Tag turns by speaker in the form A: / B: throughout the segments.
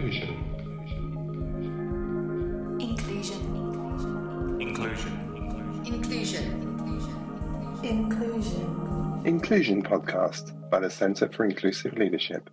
A: Inclusion.
B: Inclusion.
A: Inclusion.
B: Inclusion.
C: Inclusion.
D: Inclusion Podcast by the Centre for Inclusive Leadership.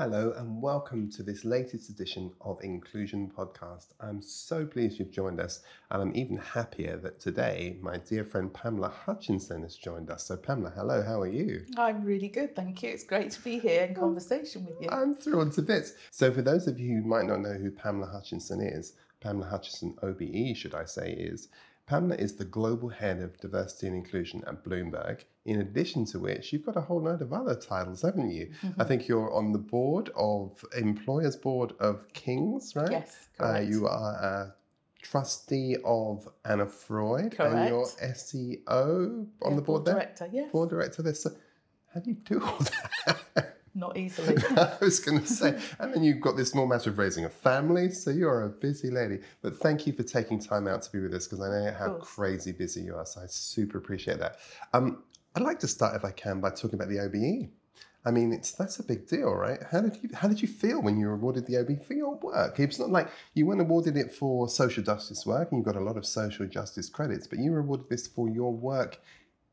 E: Hello, and welcome to this latest edition of Inclusion Podcast. I'm so pleased you've joined us, and I'm even happier that today my dear friend Pamela Hutchinson has joined us. So, Pamela, hello, how are you?
C: I'm really good, thank you. It's great to be here in oh, conversation with you.
E: I'm thrilled to bits. So, for those of you who might not know who Pamela Hutchinson is, Pamela Hutchinson, OBE, should I say, is Pamela is the global head of diversity and inclusion at Bloomberg. In addition to which, you've got a whole load of other titles, haven't you? I think you're on the board of Employers Board of Kings, right?
C: Yes,
E: Uh,
C: correct.
E: you are a trustee of Anna Freud, correct. and you're. SEO on
C: Yeah,
E: the board there.
C: director, yes.
E: Board director there. So, how do you do all that?
C: Not easily.
E: I was going to say, and then you've got this small matter of raising a family, so you're a busy lady. But thank you for taking time out to be with us because I know how crazy busy you are. So I super appreciate that. Um, I'd like to start, if I can, by talking about the OBE. I mean, it's that's a big deal, right? How did you how did you feel when you were awarded the OBE for your work? It's not like you weren't awarded it for social justice work, and you got a lot of social justice credits, but you were awarded this for your work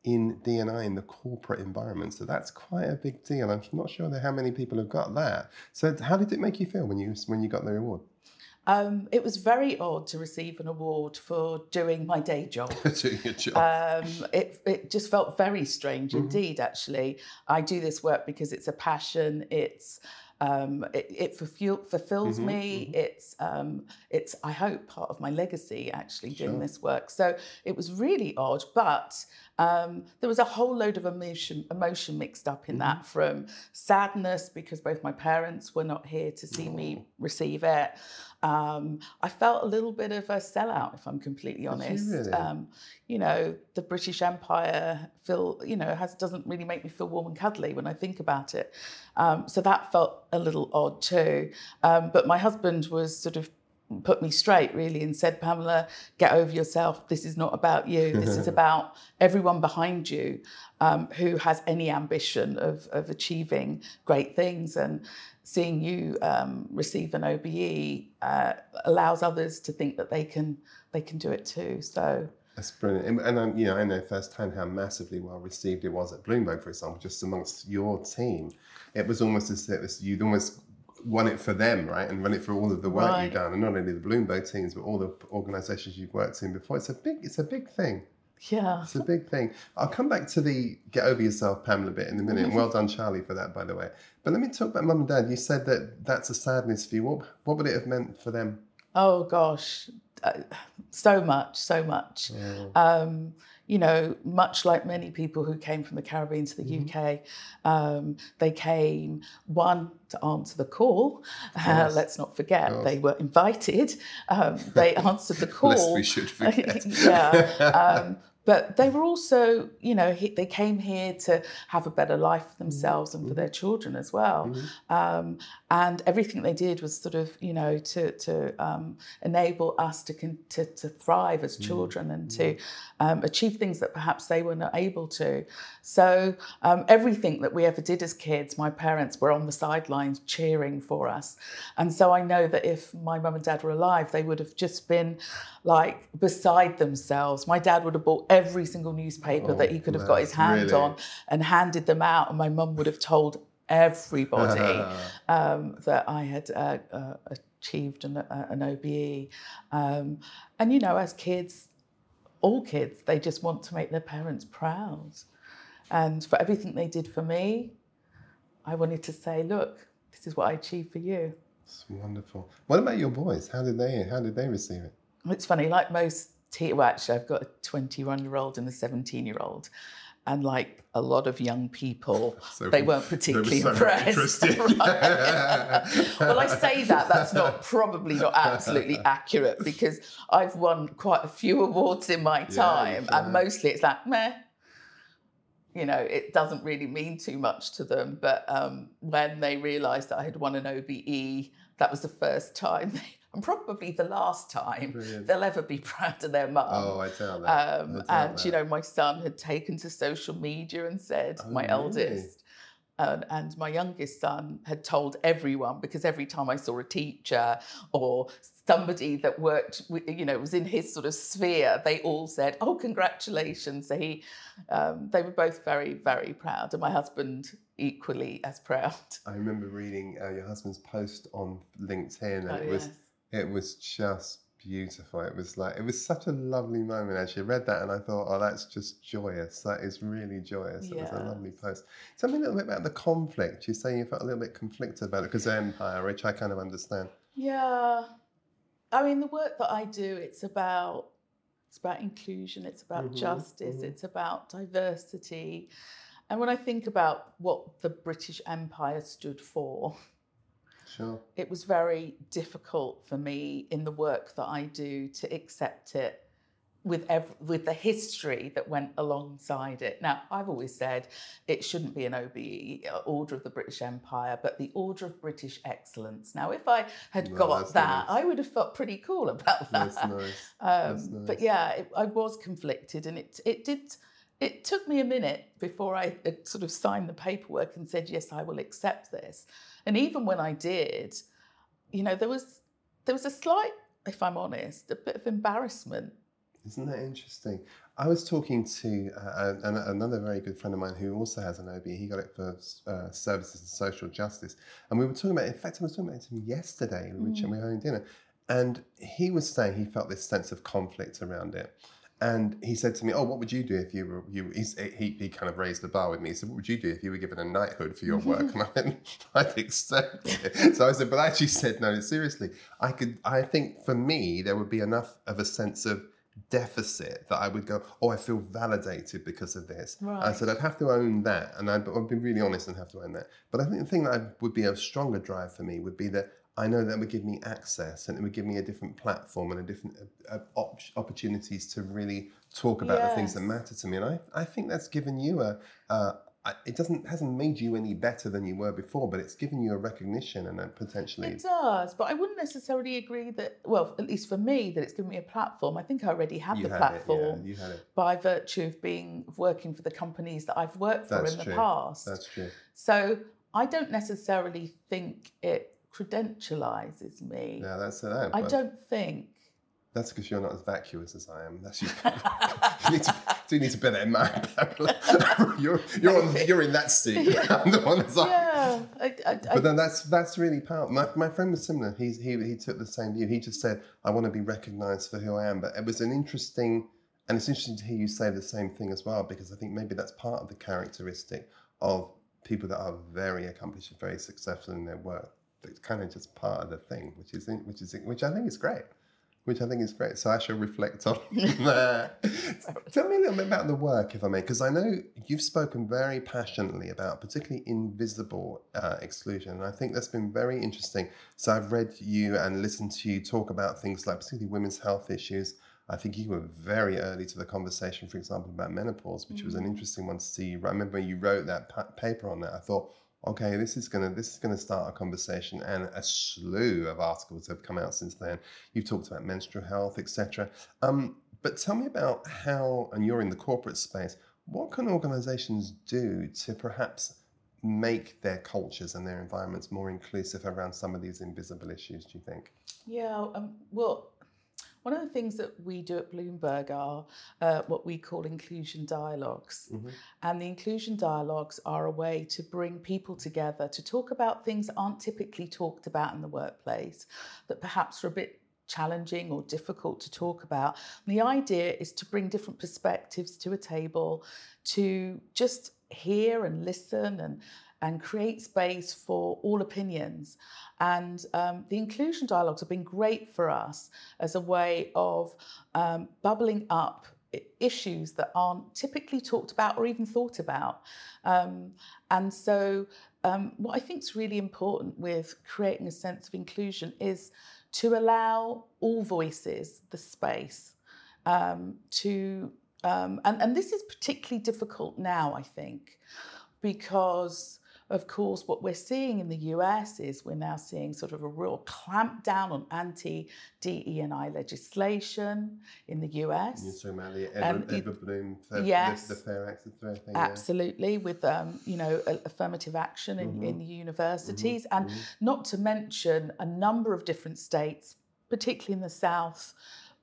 E: in DNI in the corporate environment. So that's quite a big deal. I'm not sure how many people have got that. So how did it make you feel when you when you got the award?
C: um, it was very odd to receive an award for doing my day job.
E: Doing your job.
C: Um, it, it just felt very strange
E: Mm-hmm.
C: indeed, actually. I do this work because it's a passion. It's um, it, it fulfill, fulfills
E: Mhm,
C: me. It's um, it's I hope part of my legacy actually doing
E: Sure.
C: this work. So it was really odd, but um, there was a whole load of emotion emotion mixed up in
E: Mm-hmm.
C: that from sadness because both my parents were not here to see me receive it. Um, I felt a little bit of a sellout, if I'm completely
E: you
C: honest.
E: really?
C: Um, you know, the British Empire feel, you know, has doesn't really make me feel warm and cuddly when I think about it. Um, so that felt a little odd too. Um, but my husband was sort of put me straight really and said, Pamela, get over yourself. This is not about you. This is about everyone behind you um, who has any ambition of, of achieving great things. And seeing you um, receive an OBE uh, allows others to think that they can they can do it too. So
E: That's brilliant. And, and um, you know, I know firsthand how massively well received it was at Bloomberg, for example, just amongst your team. It was almost as if you'd almost won it for them, right? And run it for all of the work
C: Right.
E: you've done, and not only the Bloomberg teams, but all the organisations you've worked in before. It's a big, it's a big thing.
C: Yeah.
E: It's a big thing. I'll come back to the get over yourself, Pamela, bit in a minute. And well done, Charlie, for that, by the way. But let me talk about mum and dad. You said that that's a sadness for you. What, what would it have meant for them?
C: Oh gosh, uh, so much, so much. Um, you know, much like many people who came from the Caribbean to the UK, um, they came one to answer the call. Uh, let's not forget they were invited. Um, they answered the call.
E: Lest we should forget.
C: yeah. Um, but they were also, you know, he, they came here to have a better life for themselves and for their children as well. Um, and everything they did was sort of, you know, to to um, enable us to, con- to to thrive as children and to um, achieve things that perhaps they were not able to. So um, everything that we ever did as kids, my parents were on the sidelines cheering for us. And so I know that if my mum and dad were alive, they would have just been like beside themselves. My dad would have bought every single newspaper that he could have got his hand
E: really-
C: on and handed them out, and my mum would have told everybody um, that I had uh, uh, achieved an, uh, an OBE. Um, and you know, as kids, all kids, they just want to make their parents proud. And for everything they did for me, I wanted to say, look, this is what I achieved for you.
E: It's wonderful. What about your boys? How did they how did they receive it?
C: It's funny, like most te- well, actually, I've got a 21 year old and a 17 year old. And like a lot of young people,
E: So-
C: they weren't particularly
E: so
C: impressed. Right. well, I say that, that's not probably not absolutely accurate because I've won quite a few awards in my time.
E: have.
C: and mostly it's like, meh. You know, it doesn't really mean too much to them. But um, when they realised that I had won an OBE, that was the first time they, and probably the last time
E: Brilliant.
C: they'll ever be proud of their mum.
E: Oh, I tell that.
C: Um,
E: I
C: and you know, my son had taken to social media and said,
E: Oh,
C: my
E: really?
C: eldest, and, and my youngest son had told everyone because every time I saw a teacher or somebody that worked, with, you know, was in his sort of sphere, they all said, "Oh, congratulations!" So he, um, they were both very, very proud, and my husband equally as proud.
E: I remember reading uh, your husband's post on LinkedIn, and
C: Oh,
E: it was
C: yes.
E: It was just beautiful. It was like it was such a lovely moment. Actually, I read that and I thought, oh, that's just joyous. That is really joyous. It was a lovely post. Tell me a little bit about the conflict. You say you felt a little bit conflicted about it because empire, which I kind of understand.
C: Yeah. I mean, the work that I do, it's about it's about inclusion, it's about
E: Mhm,
C: justice,
E: mhm.
C: it's about diversity. And when I think about what the British Empire stood for,
E: Sure.
C: it was very difficult for me in the work that I do to accept it with with the history that went alongside it. Now, I've always said it shouldn't be an OBE, uh, Order of the British Empire, but the Order of British Excellence. Now, if I had
E: Well,
C: got that,
E: nice.
C: I would have felt pretty cool about that.
E: That's nice.
C: Um,
E: That's
C: But yeah, it, I was conflicted, and it it did. It took me a minute before I sort of signed the paperwork and said yes, I will accept this. And even when I did, you know, there was there was a slight, if I'm honest, a bit of embarrassment.
E: Isn't that interesting? I was talking to uh, an, another very good friend of mine who also has an OBE. He got it for uh, services and social justice, and we were talking about. In fact, I was talking about to him yesterday. We were,
C: Mm.
E: we were having dinner, and he was saying he felt this sense of conflict around it. And he said to me, "Oh, what would you do if you were you?" He's, he he kind of raised the bar with me. He said, "What would you do if you were given a knighthood for your work?" Mm-hmm. and I went, "I'd accept it." So I said, "But I actually said no. Seriously, I could. I think for me there would be enough of a sense of deficit that I would go, oh, I feel validated because of this. I
C: Right.
E: said I'd have to own that, and I'd, I'd be really honest and have to own that. But I think the thing that I, would be a stronger drive for me would be that I know that would give me access and it would give me a different platform and a different uh, uh, op- opportunities to really talk about the things that matter to me. And I, I think that's given you a. Uh, it doesn't hasn't made you any better than you were before, but it's given you a recognition and a potentially.
C: It does, but I wouldn't necessarily agree that. Well, at least for me, that it's given me a platform. I think I already had
E: you
C: the
E: had
C: platform
E: it, yeah, you had it.
C: by virtue of being of working for the companies that I've worked for
E: That's
C: in the past.
E: That's true.
C: So I don't necessarily think it credentializes me.
E: Yeah, that's it. Eh?
C: I don't think.
E: That's because you're not as vacuous as I am. That's you. you need to, do need to bear that in mind. you're you're on, you're in that seat. I'm the one that's like.
C: yeah, I, I, I,
E: But then that's that's really powerful. My, my friend was similar. He's, he he took the same view. He just said, "I want to be recognised for who I am." But it was an interesting, and it's interesting to hear you say the same thing as well, because I think maybe that's part of the characteristic of people that are very accomplished, and very successful in their work. It's kind of just part of the thing, which is which is which I think is great. Which I think is great. So I shall reflect on that. Tell me a little bit about the work, if I may, because I know you've spoken very passionately about particularly invisible uh, exclusion. And I think that's been very interesting. So I've read you and listened to you talk about things like particularly women's health issues. I think you were very early to the conversation, for example, about menopause, which was an interesting one to see. I remember you wrote that pa- paper on that. I thought, okay, this is gonna this is gonna start a conversation, and a slew of articles have come out since then. You've talked about menstrual health, etc. Um, but tell me about how, and you're in the corporate space. What can organisations do to perhaps make their cultures and their environments more inclusive around some of these invisible issues? Do you think?
C: Yeah, um, well, one of the things that we do at Bloomberg are uh, what we call inclusion dialogues.
E: Mhm.
C: And the inclusion dialogues are a way to bring people together to talk about things that aren't typically talked about in the workplace, that perhaps are a bit challenging or difficult to talk about. And the idea is to bring different perspectives to a table, to just hear and listen and and create space for all opinions. And um, the inclusion dialogues have been great for us as a way of um, bubbling up issues that aren't typically talked about or even thought about. Um, and so, um, what I think is really important with creating a sense of inclusion is to allow all voices the space um, to, um, and, and this is particularly difficult now, I think, because of course, what we're seeing in the US is we're now seeing sort of a real clampdown on anti DE and I legislation in the US.
E: You're talking about the
C: Um,
E: Edward, Blum, the,
C: Yes.
E: the, the Fair Access to Everything.
C: Absolutely, with um, you know affirmative action in, in universities, and not to mention a number of different states, particularly in the south,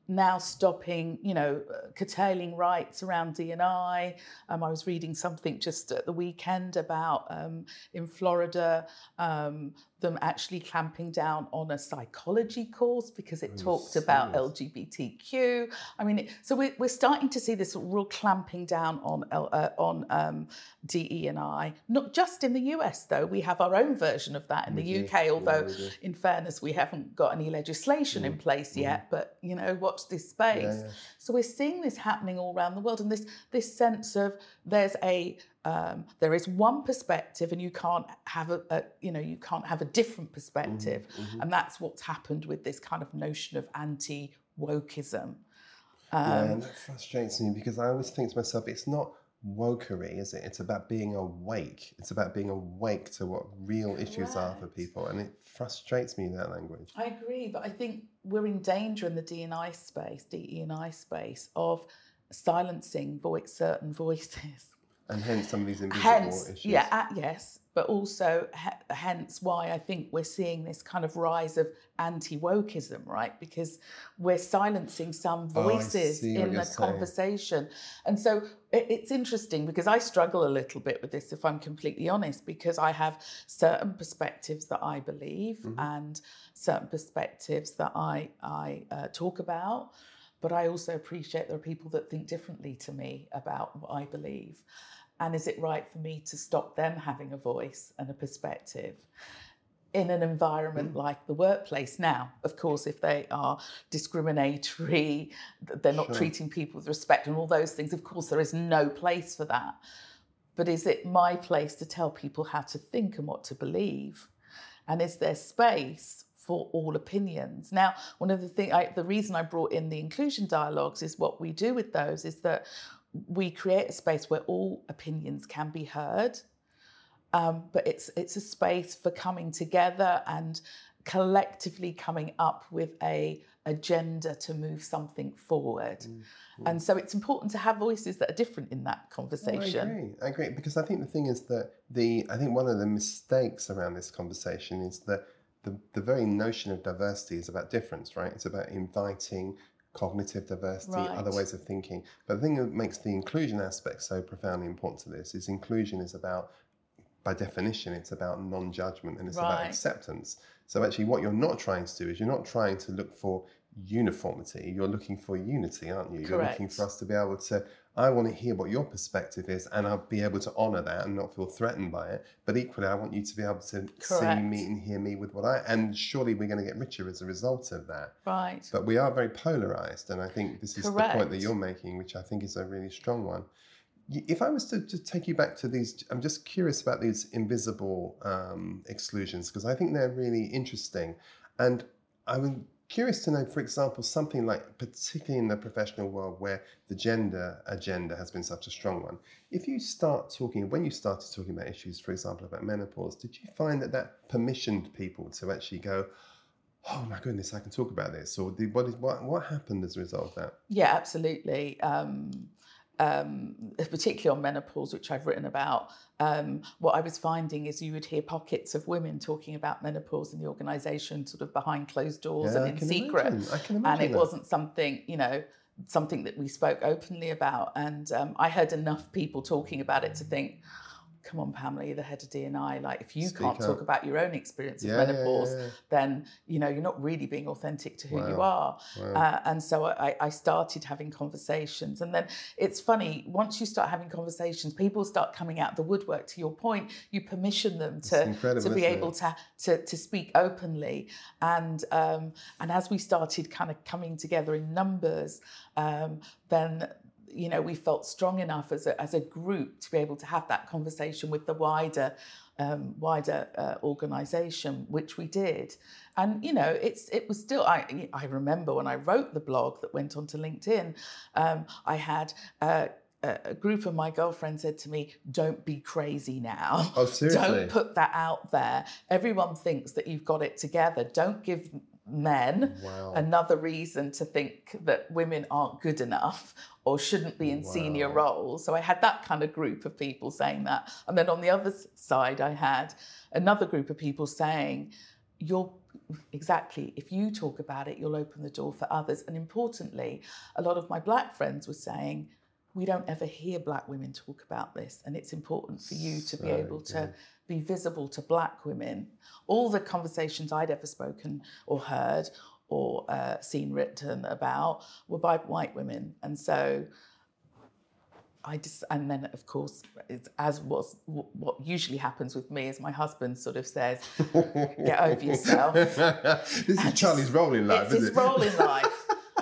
C: now stopping, you know, uh, curtailing rights around DNI. Um, I was reading something just at the weekend about um, in Florida um, them actually clamping down on a psychology course because it talked about LGBTQ. I mean, it, so we're, we're starting to see this real clamping down on uh, on um, DE and I. Not just in the US though. We have our own version of that in the
E: do.
C: UK. Although,
E: do.
C: in fairness, we haven't got any legislation in place yet. But you know, this space.
E: Mm-hmm. yeah.
C: So we're seeing this happening all around the world, and this this sense of there's a um, there is one perspective, and you can't have a, a you know you can't have a different perspective,
E: Mm-hmm,
C: and that's what's happened with this kind of notion of anti wokeism.
E: yeah,
C: Um,
E: and that frustrates me because I always think to myself, it's not wokery, is it? It's about being awake. It's about being awake to what real issues are for people, and it frustrates me that language.
C: I agree, but I think we're in danger in the D&I space, DE&I space, of silencing voice, certain voices.
E: And hence some of these invisible
C: hence,
E: issues.
C: yeah, uh, yes, but also he- hence why I think we're seeing this kind of rise of anti-wokeism, right? Because we're silencing some
E: Oh,
C: voices
E: what
C: in the
E: saying.
C: conversation, and so it, it's interesting because I struggle a little bit with this, if I'm completely honest, because I have certain perspectives that I believe
E: Mm-hmm.
C: and certain perspectives that I I uh, talk about. But I also appreciate there are people that think differently to me about what I believe. And is it right for me to stop them having a voice and a perspective in an environment
E: Mm.
C: like the workplace? Now, of course, if they are discriminatory, they're not
E: Sure.
C: treating people with respect and all those things, of course, there is no place for that. But is it my place to tell people how to think and what to believe? And is there space for all opinions? Now, one of the thing, I, the reason I brought in the inclusion dialogues is what we do with those is that we create a space where all opinions can be heard, um, but it's it's a space for coming together and collectively coming up with a agenda to move something forward.
E: Mm,
C: And so it's important to have voices that are different in that
E: Oh, I
C: conversation.
E: agree. I agree because I think the thing is that the I think one of the mistakes around this conversation is that the the very notion of diversity is about difference, right? It's about inviting cognitive diversity, other ways of thinking. But the thing that makes the inclusion aspect so profoundly important to this is inclusion is about by definition, it's about non-judgment and it's about acceptance. So actually, what you're not trying to do is you're not trying to look for uniformity. You're looking for unity, aren't you? You're looking for us to be able to. I want to hear what your perspective is, and I'll be able to honour that and not feel threatened by it. But equally, I want you to be able to see me and hear me with what I. And surely, we're going to get richer as a result of that.
C: Right.
E: But we are very polarized, and I think this is the point that you're making, which I think is a really strong one. If I was to just take you back to these, I'm just curious about these invisible um, exclusions because I think they're really interesting, and I'm curious to know, for example, something like particularly in the professional world where the gender agenda has been such a strong one. If you start talking, when you started talking about issues, for example, about menopause, did you find that that permissioned people to actually go? Oh my goodness, I can talk about this. Or did, what, is, what what happened as a result of that?
C: Yeah, absolutely. Um, um, particularly on menopause, which I've written about, um, what I was finding is you would hear pockets of women talking about menopause in the organisation, sort of behind closed doors
E: Yeah,
C: and in secret.
E: imagine. I can
C: and it
E: that.
C: wasn't something, you know, something that we spoke openly about. And um, I heard enough people talking about it to think, come on, Pamela, you're the head of DNI. Like, if you
E: Speak
C: can't talk about your own experience of
E: Yeah,
C: menopause,
E: yeah, yeah.
C: then you know you're not really being authentic to who you are.
E: Wow.
C: Uh, and so I, I started having conversations, and then it's funny once you start having conversations, people start coming out the woodwork. To your point, you permission them to to be able to, to to speak openly, and um, and as we started kind of coming together in numbers, um, then you know we felt strong enough as a, as a group to be able to have that conversation with the wider um, wider uh, organization which we did and you know it's it was still I, I remember when i wrote the blog that went onto linkedin um, i had uh, a, a group of my girlfriends said to me, "Don't be crazy now.
E: Oh, seriously?
C: Don't put that out there. Everyone thinks that you've got it together. Don't give men
E: Wow.
C: another reason to think that women aren't good enough or shouldn't be in senior roles. So I had that kind of group of people saying that. And then on the other side, I had another group of people saying, you're exactly, if you talk about it, you'll open the door for others. And importantly, a lot of my black friends were saying, we don't ever hear black women talk about this. And it's important for you to be
E: So
C: able to be visible to black women. All the conversations I'd ever spoken or heard or uh, seen written about were by white women. And so I just, and then of course, it's, as was what usually happens with me, is my husband sort of says, "Get over yourself."
E: this is Charlie's role in life,
C: it's his
E: it?
C: role in life.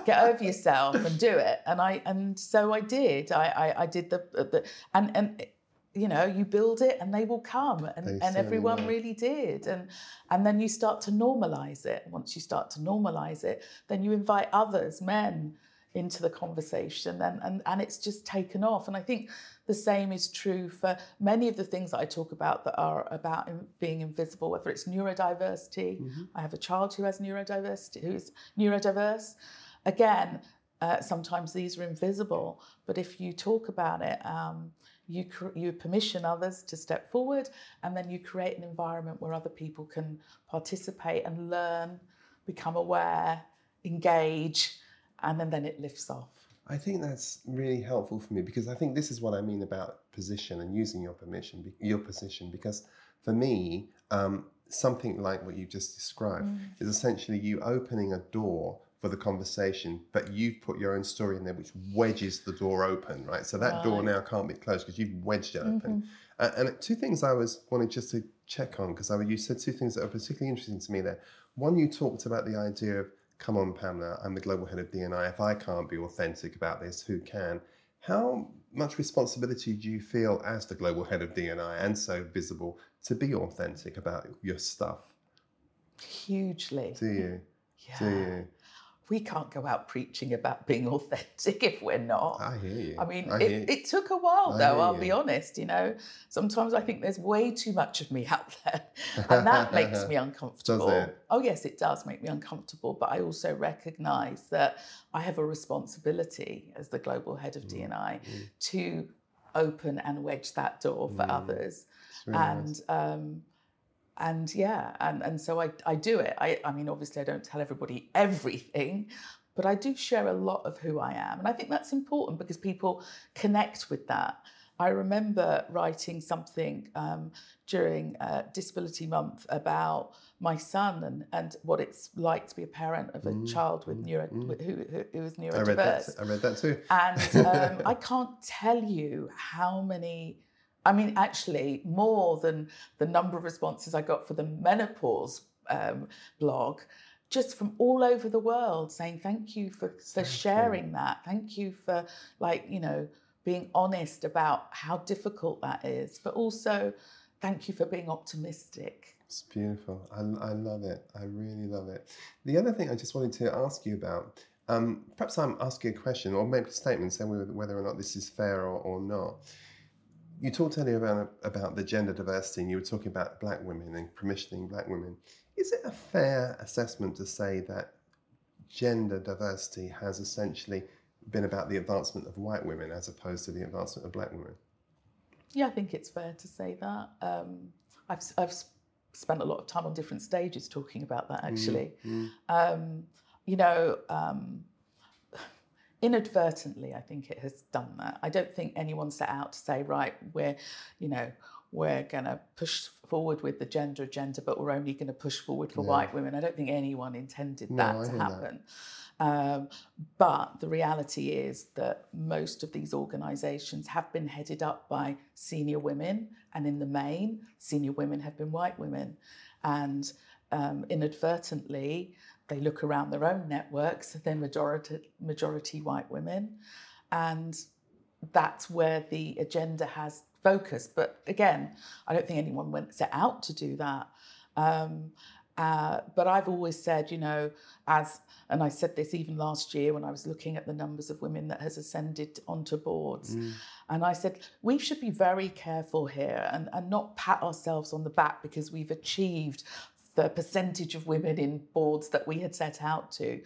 C: Get over yourself and do it. And I and so I did. I I, I did the, the and and you know you build it and they will come and,
E: They
C: and everyone
E: will.
C: really did and and then you start to normalize it once you start to normalize it then you invite others men into the conversation and, and and it's just taken off and i think the same is true for many of the things that i talk about that are about in- being invisible whether it's neurodiversity mm-hmm. i have a child who has neurodiversity who's neurodiverse again uh, sometimes these are invisible but if you talk about it um, you cr- you permission others to step forward and then you create an environment where other people can participate and learn become aware engage and then, then it lifts off
E: I think that's really helpful for me because I think this is what I mean about position and using your permission, your position. Because for me, um, something like what you just described is essentially you opening a door for the conversation, but you've put your own story in there, which wedges the door open, right? So that door now can't be closed because you've wedged it open. Uh, and two things I was wanted just to check on because I you said two things that are particularly interesting to me there. One, you talked about the idea of, come on, Pamela, I'm the global head of DNI. If I can't be authentic about this, who can? How much responsibility do you feel as the global head of DNI and so visible to be authentic about your stuff?
C: hugely
E: Do you? Do
C: yeah
E: you?
C: We can't go out preaching about being authentic if we're not
E: I hear you.
C: I mean,
E: I
C: it, it took a while
E: I
C: though, I'll
E: you.
C: be honest. You know, sometimes I think there's way too much of me out there. And that makes me uncomfortable.
E: it?
C: Oh, yes, it does make me uncomfortable. But I also recognize that I have a responsibility as the global head of Mm, DNI to open and wedge that door for others.
E: It's really nice.
C: and um, and yeah, and, and so I, I do it. I, I mean, obviously, I don't tell everybody everything, but I do share a lot of who I am. And I think that's important because people connect with that. I remember writing something um, during uh, Disability Month about my son and, and what it's like to be a parent of a child with neuro, who, who, who is
E: Mm, I read that. I read that too.
C: And um, I can't tell you how many, I mean, actually, more than the number of responses I got for the menopause um, blog, just from all over the world saying thank you for, for sharing that. Thank you for, like, you know, being honest about how difficult that is, but also thank you for being optimistic.
E: It's beautiful. I, I love it. I really love it. The other thing I just wanted to ask you about, um, perhaps I'm asking a question or maybe a statement saying whether- whether or not this is fair or, or not. You talked earlier about, about the gender diversity and you were talking about black women and commissioning black women. Is it a fair assessment to say that gender diversity has essentially been about the advancement of white women as opposed to the advancement of black women?
C: Yeah, I think it's fair to say that. Um, I've, I've spent a lot of time on different stages talking about that actually. Um, you know, um, inadvertently, I think it has done that. I don't think anyone set out to say, right, we're, you know, we're going to push forward with the gender agenda, but we're only going to push forward for white women. I don't think anyone intended
E: No,
C: that
E: I
C: to
E: hear that.
C: happen. Um, but the reality is that most of these organisations have been headed up by senior women, and in the main, senior women have been white women. And um, inadvertently, they look around their own networks, they're majority, majority white women. And that's where the agenda has focused. But again, I don't think anyone went set out to do that. Um, Uh, but I've always said, you know, as, and I said this even last year when I was looking at the numbers of women that has ascended onto boards. And I said, we should be very careful here and, and not pat ourselves on the back because we've achieved the percentage of women in boards that we had set out to.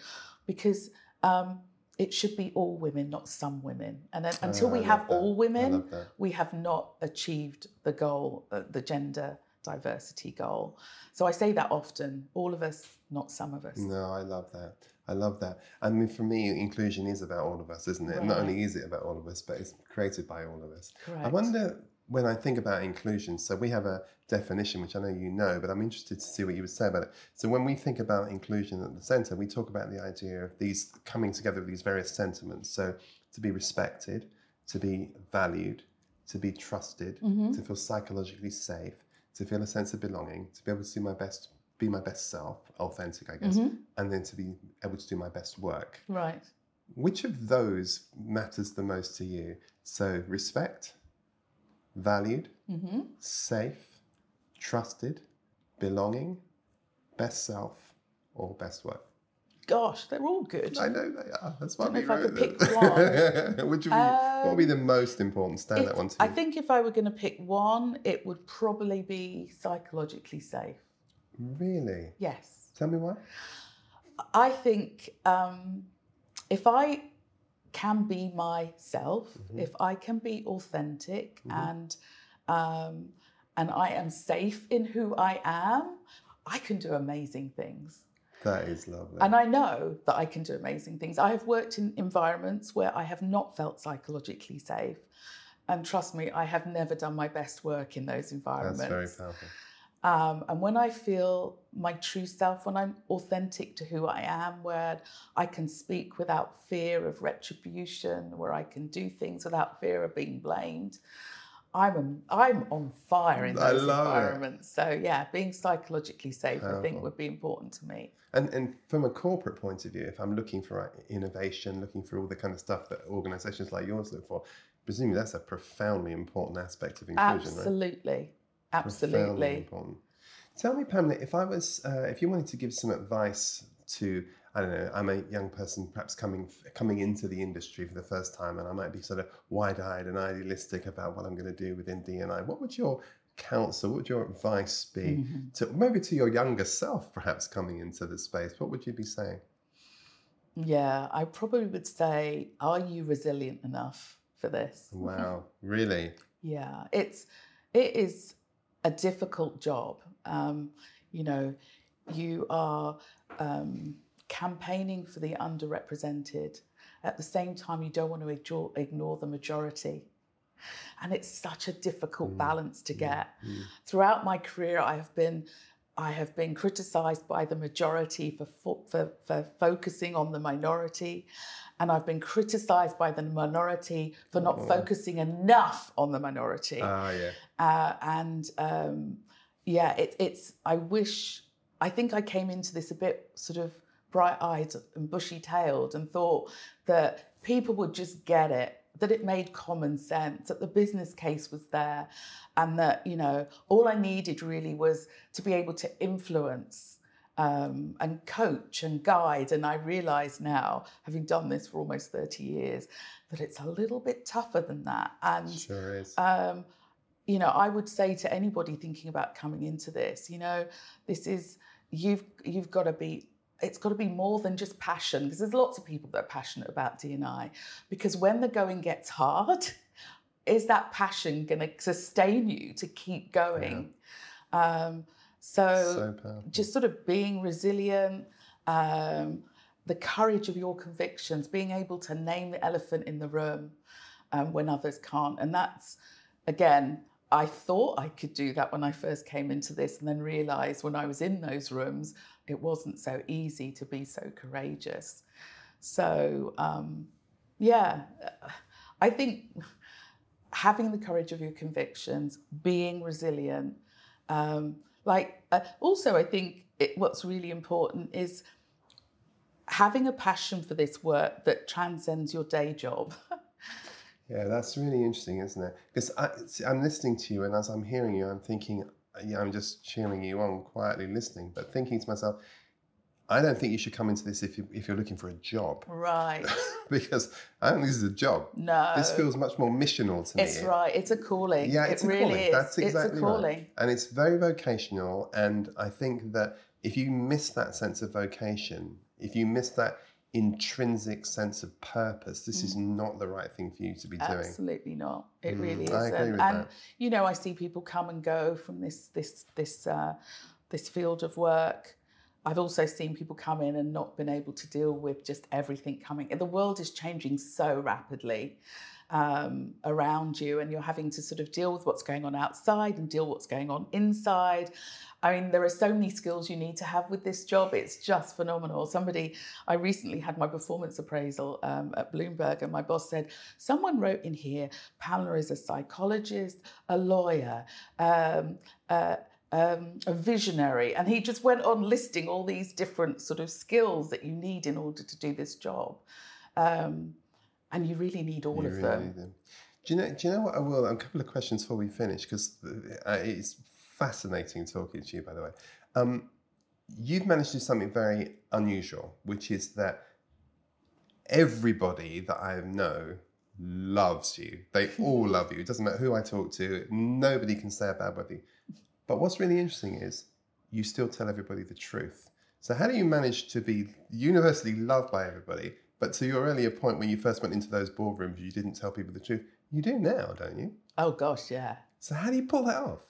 C: Because um, it should be all women, not some women. And then, until
E: Oh,
C: we have
E: that.
C: all women, we have not achieved the goal, uh, the gender diversity goal. So I say that often all of us, not some of us.
E: No, I love that. I love that. I mean, for me, inclusion is about all of us, isn't it? Not only is it about all of us, but it's created by all of us.
C: Correct.
E: I wonder when I think about inclusion. So we have a definition, which I know you know, but I'm interested to see what you would say about it. So when we think about inclusion at the centre, we talk about the idea of these coming together of these various sentiments. So to be respected, to be valued, to be trusted,
C: Mm-hmm.
E: to feel psychologically safe, to feel a sense of belonging, to be able to do my best, be my best self, authentic, I guess,
C: Mm-hmm.
E: and then to be able to do my best work.
C: Right.
E: Which of those matters the most to you? So respect, valued,
C: Mm-hmm.
E: safe, trusted, belonging, best self, or best work?
C: Gosh, they're all good.
E: I know they are. That's why
C: Don't know
E: we
C: if I could
E: them.
C: pick
E: Which would be, what would be the most important standout
C: If-
E: one to you?
C: I think if I were going to pick one, it would probably be psychologically safe.
E: Really?
C: Yes.
E: Tell me why.
C: I think um, if I can be myself,
E: Mm-hmm.
C: if I can be authentic and um, and I am safe in who I am, I can do amazing things.
E: That is lovely.
C: And I know that I can do amazing things. I have worked in environments where I have not felt psychologically safe. And trust me, I have never done my best work in those environments.
E: That's very powerful.
C: Um, and when I feel my true self, when I'm authentic to who I am, where I can speak without fear of retribution, where I can do things without fear of being blamed, I'm I'm on fire in those
E: love it.
C: environments. So yeah, being psychologically safe, I think, would be important to me.
E: And and from a corporate point of view, if I'm looking for innovation, looking for all the kind of stuff that organisations like yours look for, presumably that's a profoundly important aspect of inclusion.
C: Absolutely,
E: Profoundly
C: absolutely.
E: important. Tell me, Pamela, if I was, uh, if you wanted to give some advice to, I don't know, I'm a young person perhaps coming coming into the industry for the first time, and I might be sort of wide-eyed and idealistic about what I'm going to do within DNI. What would your counsel, what would your advice be
C: Mm-hmm.
E: to maybe to your younger self, perhaps coming into the space? What would you be saying?
C: Yeah, I probably would say, are you resilient enough for this?
E: Wow, really?
C: Yeah, it's it is a difficult job. Um, you know, you are um, campaigning for the underrepresented. At the same time, you don't want to ignore, ignore the majority. And it's such a difficult balance to get. Throughout my career, I have been I have been criticised by the majority for, fo- for for focusing on the minority, and I've been criticised by the minority for not focusing enough on the minority.
E: Ah, yeah.
C: Uh, and um, yeah, it, it's. I wish. I think I came into this a bit sort of bright-eyed and bushy-tailed, and thought that people would just get it, that it made common sense, that the business case was there, and that you know all I needed really was to be able to influence um, and coach and guide. And I realise now, having done this for almost 30 years, that it's a little bit tougher than that. And
E: Sure is.
C: um, you know, I would say to anybody thinking about coming into this, you know, this is you've you've got to be. It's got to be more than just passion because there's lots of people that are passionate about DNI. Because when the going gets hard, is that passion going to sustain you to keep going? Um,
E: so powerful.
C: just sort of being resilient, um, the courage of your convictions, being able to name the elephant in the room um, when others can't. And that's, again, I thought I could do that when I first came into this, and then realized when I was in those rooms, it wasn't so easy to be so courageous. So, um, yeah, I think having the courage of your convictions, being resilient, um, like uh, also i think it, what's really important is having a passion for this work that transcends your day job
E: Yeah, that's really interesting, isn't it? Because I'm listening to you, and as I'm hearing you, I'm thinking, yeah, I'm just cheering you on, quietly listening, but thinking to myself, I don't think you should come into this if, you, if you're looking for a job.
C: Right.
E: because I don't think this is a job.
C: No.
E: This feels much more missional to me.
C: It's right. It's a calling.
E: Yeah, it's
C: it
E: a
C: really
E: calling.
C: is.
E: That's exactly
C: it's a calling.
E: right. And it's very vocational. And I think that if you miss that sense of vocation, if you miss that intrinsic sense of purpose, this is not the right thing for you to be doing.
C: Absolutely not. It
E: Mm,
C: really isn't.
E: I agree with
C: and
E: that.
C: you know, I see people come and go from this this this uh, this field of work. I've also seen people come in and not been able to deal with just everything coming. The world is changing so rapidly um, around you, and you're having to sort of deal with what's going on outside and deal with what's going on inside. I mean, there are so many skills you need to have with this job. It's just phenomenal. Somebody, I recently had my performance appraisal um, at Bloomberg, and my boss said, Someone wrote in here, Pamela is a psychologist, a lawyer, um, uh, um, a visionary. And he just went on listing all these different sort of skills that you need in order to do this job. And you really need all
E: You
C: of
E: really
C: them.
E: them. Do you know? Do you know what I will? A couple of questions before we finish, because uh, it's fascinating talking to you. By the way, um, you've managed to do something very unusual, which is that everybody that I know loves you. They all love you. It doesn't matter who I talk to. Nobody can say a bad word. about you. But what's really interesting is you still tell everybody the truth. So how do you manage to be universally loved by everybody, but to your earlier point when you first went into those boardrooms, you didn't tell people the truth? You do now, don't you?
C: Oh, gosh, yeah.
E: So how do you pull that off?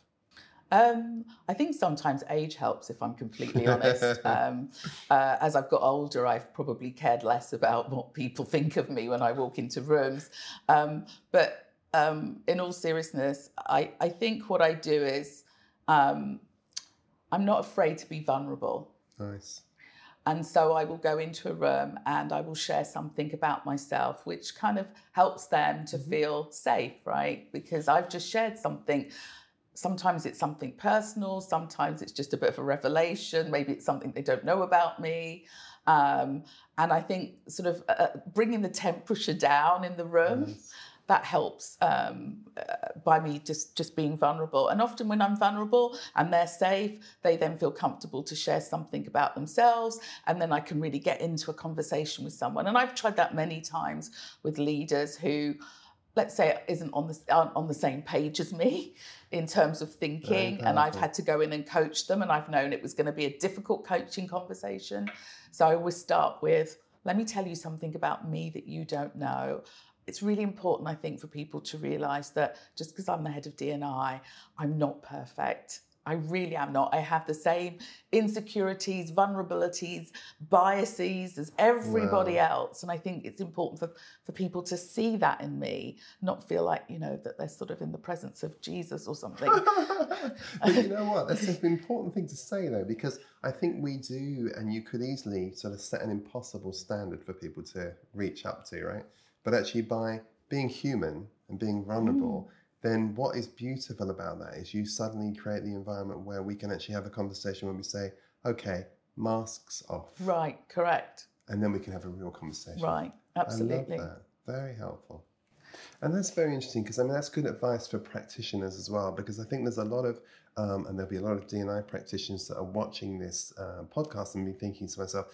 C: Um, I think sometimes age helps, if I'm completely honest. um, uh, as I've got older, I've probably cared less about what people think of me when I walk into rooms. Um, but um, in all seriousness, I, I think what I do is um, I'm not afraid to be vulnerable.
E: Nice.
C: And so I will go into a room and I will share something about myself, which kind of helps them to feel safe, right? Because I've just shared something. Sometimes it's something personal, sometimes it's just a bit of a revelation, maybe it's something they don't know about me. Um, and I think sort of uh, bringing the temperature down in the room. That helps um, uh, by me just just being vulnerable. And often when I'm vulnerable and they're safe, they then feel comfortable to share something about themselves, and then I can really get into a conversation with someone. And I've tried that many times with leaders who. Let's say isn't on the aren't on the same page as me in terms of thinking, and I've had to go in and coach them, and I've known it was going to be a difficult coaching conversation. So I always start with, "Let me tell you something about me that you don't know." It's really important, I think, for people to realise that just because I'm the head of DNI, I'm not perfect. I really am not. I have the same insecurities, vulnerabilities, biases as everybody
E: Wow.
C: else. And I think it's important for, for people to see that in me, not feel like, you know, that they're sort of in the presence of Jesus or something.
E: but you know what? That's an important thing to say, though, because I think we do, and you could easily sort of set an impossible standard for people to reach up to, right? But actually, by being human and being vulnerable, then what is beautiful about that is you suddenly create the environment where we can actually have a conversation where we say, okay, masks off.
C: right, correct.
E: And then we can have a real conversation.
C: Right, absolutely.
E: I love that. Very helpful. And that's very interesting because I mean that's good advice for practitioners as well because I think there's a lot of um, and there'll be a lot of DNI practitioners that are watching this uh, podcast and be thinking to myself,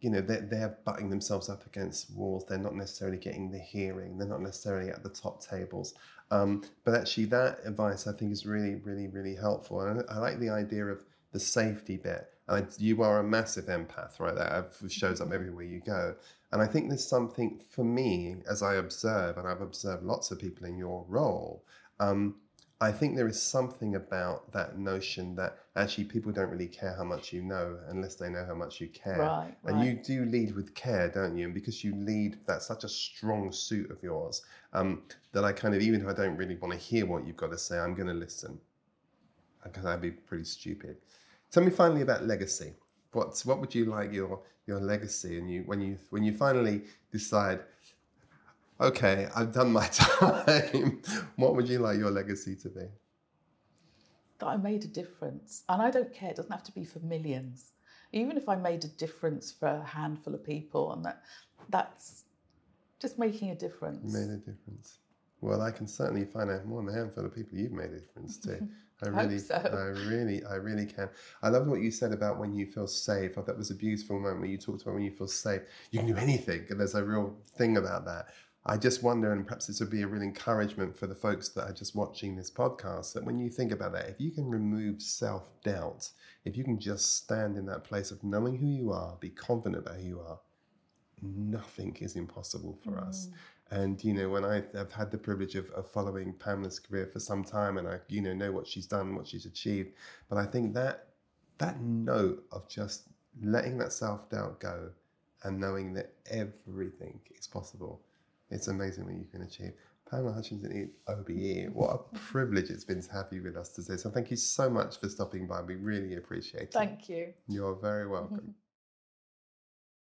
E: you know, they're, they're butting themselves up against walls. They're not necessarily getting the hearing. They're not necessarily at the top tables. Um, but actually, that advice I think is really, really, really helpful. And I, I like the idea of the safety bit. And I, you are a massive empath, right? That shows up everywhere you go. And I think there's something for me, as I observe, and I've observed lots of people in your role, um, I think there is something about that notion that actually people don't really care how much you know unless they know how much you care.
C: Right,
E: And
C: right.
E: you do lead with care, don't you? And because you lead, that's such a strong suit of yours um, that I kind of, even if I don't really want to hear what you've got to say, I'm going to listen because I'd be pretty stupid. Tell me finally about legacy. What's what would you like your your legacy and you when you when you finally decide, okay, I've done my time. what would you like your legacy to be?
C: that I made a difference. And I don't care, it doesn't have to be for millions. Even if I made a difference for a handful of people, and that that's just making a difference.
E: Made a difference. Well, I can certainly find out more than a handful of people you've made a difference to. I really,
C: so.
E: I really, I really can. I love what you said about when you feel safe. That was a beautiful moment when you talked about when you feel safe. You can do anything, and there's a real thing about that. I just wonder, and perhaps this would be a real encouragement for the folks that are just watching this podcast, that when you think about that, if you can remove self doubt, if you can just stand in that place of knowing who you are, be confident about who you are, nothing is impossible for us. Mm. And you know, when I have had the privilege of, of following Pamela's career for some time, and I you know know what she's done, what she's achieved, but I think that that note of just letting that self doubt go and knowing that everything is possible, it's amazing what you can achieve. Pamela Hutchinson, OBE, what a privilege it's been to have you with us today. So thank you so much for stopping by. We really appreciate it.
C: Thank you.
E: You're very welcome.